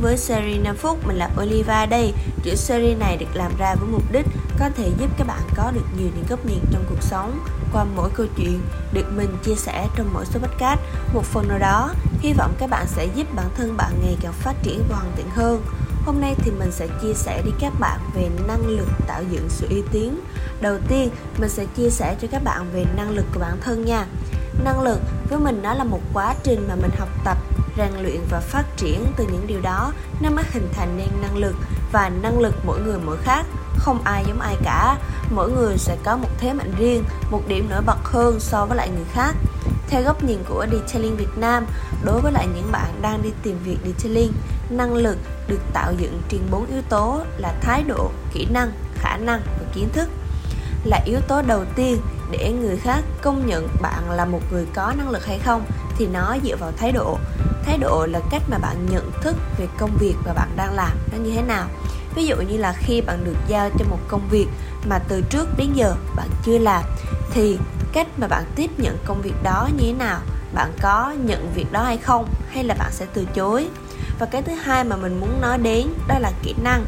với series 5 phút, mình là Oliva đây. Chuỗi series này được làm ra với mục đích có thể giúp các bạn có được nhiều những góc nhìn trong cuộc sống qua mỗi câu chuyện được mình chia sẻ trong mỗi số podcast. Một phần nào đó, hy vọng các bạn sẽ giúp bản thân bạn ngày càng phát triển và hoàn thiện hơn. Hôm nay thì mình sẽ chia sẻ đi các bạn về năng lực tạo dựng sự uy tín. Đầu tiên, mình sẽ chia sẻ cho các bạn về năng lực của bản thân nha. Năng lực với mình nó là một quá trình mà mình học tập rèn luyện và phát triển từ những điều đó, nó mới hình thành nên năng lực và năng lực mỗi người mỗi khác. Không ai giống ai cả. Mỗi người sẽ có một thế mạnh riêng, một điểm nổi bật hơn so với lại người khác. Theo góc nhìn của Detailing Việt Nam, đối với lại những bạn đang đi tìm việc Detailing, năng lực được tạo dựng trên bốn yếu tố là thái độ, kỹ năng, khả năng và kiến thức. Là yếu tố đầu tiên để người khác công nhận bạn là một người có năng lực hay không thì nó dựa vào thái độ thái độ là cách mà bạn nhận thức về công việc mà bạn đang làm nó như thế nào. Ví dụ như là khi bạn được giao cho một công việc mà từ trước đến giờ bạn chưa làm, thì cách mà bạn tiếp nhận công việc đó như thế nào? Bạn có nhận việc đó hay không? Hay là bạn sẽ từ chối? Và cái thứ hai mà mình muốn nói đến đó là kỹ năng,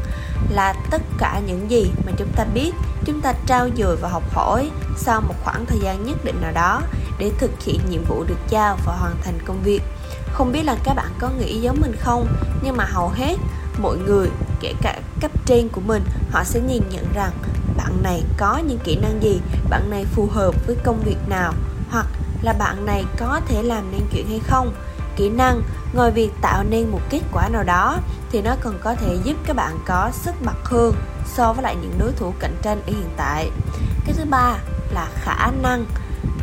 là tất cả những gì mà chúng ta biết, chúng ta trao dồi và học hỏi sau một khoảng thời gian nhất định nào đó để thực hiện nhiệm vụ được giao và hoàn thành công việc không biết là các bạn có nghĩ giống mình không, nhưng mà hầu hết mọi người, kể cả cấp trên của mình, họ sẽ nhìn nhận rằng bạn này có những kỹ năng gì, bạn này phù hợp với công việc nào, hoặc là bạn này có thể làm nên chuyện hay không. Kỹ năng ngoài việc tạo nên một kết quả nào đó thì nó còn có thể giúp các bạn có sức bật hơn so với lại những đối thủ cạnh tranh ở hiện tại. Cái thứ ba là khả năng.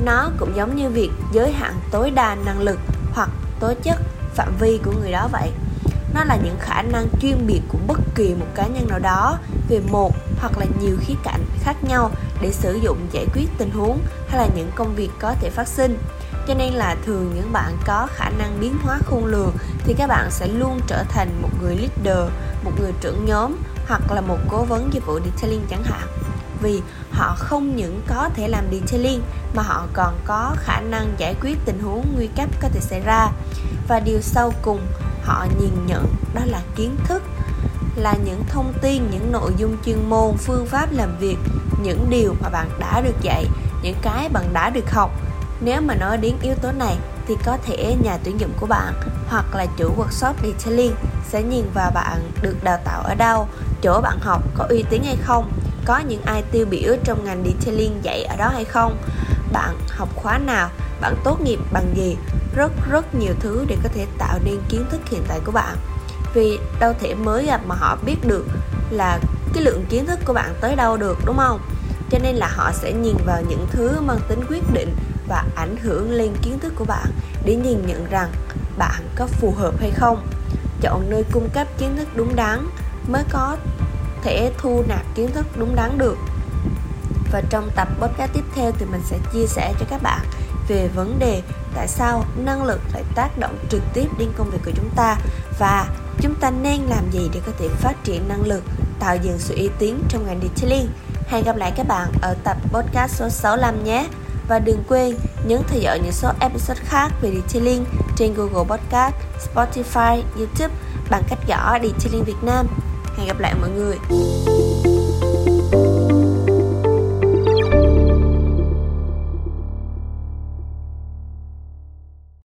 Nó cũng giống như việc giới hạn tối đa năng lực hoặc tố chất, phạm vi của người đó vậy. Nó là những khả năng chuyên biệt của bất kỳ một cá nhân nào đó về một hoặc là nhiều khía cạnh khác nhau để sử dụng giải quyết tình huống hay là những công việc có thể phát sinh. Cho nên là thường những bạn có khả năng biến hóa khôn lường thì các bạn sẽ luôn trở thành một người leader, một người trưởng nhóm hoặc là một cố vấn dịch vụ detailing chẳng hạn vì họ không những có thể làm detailing mà họ còn có khả năng giải quyết tình huống nguy cấp có thể xảy ra. Và điều sau cùng họ nhìn nhận đó là kiến thức, là những thông tin, những nội dung chuyên môn, phương pháp làm việc, những điều mà bạn đã được dạy, những cái bạn đã được học. Nếu mà nói đến yếu tố này thì có thể nhà tuyển dụng của bạn hoặc là chủ workshop detailing sẽ nhìn vào bạn được đào tạo ở đâu, chỗ bạn học có uy tín hay không có những ai tiêu biểu trong ngành detailing dạy ở đó hay không? Bạn học khóa nào? Bạn tốt nghiệp bằng gì? Rất rất nhiều thứ để có thể tạo nên kiến thức hiện tại của bạn. Vì đâu thể mới gặp mà họ biết được là cái lượng kiến thức của bạn tới đâu được, đúng không? Cho nên là họ sẽ nhìn vào những thứ mang tính quyết định và ảnh hưởng lên kiến thức của bạn để nhìn nhận rằng bạn có phù hợp hay không. Chọn nơi cung cấp kiến thức đúng đắn mới có thể thu nạp kiến thức đúng đắn được. Và trong tập podcast tiếp theo thì mình sẽ chia sẻ cho các bạn về vấn đề tại sao năng lực lại tác động trực tiếp đến công việc của chúng ta và chúng ta nên làm gì để có thể phát triển năng lực tạo dựng sự uy tín trong ngành detailing. Hẹn gặp lại các bạn ở tập podcast số 65 nhé. Và đừng quên nhấn theo dõi những số episode khác về detailing trên Google Podcast, Spotify, YouTube bằng cách gõ Detailing Việt Nam. Hẹn gặp lại mọi người.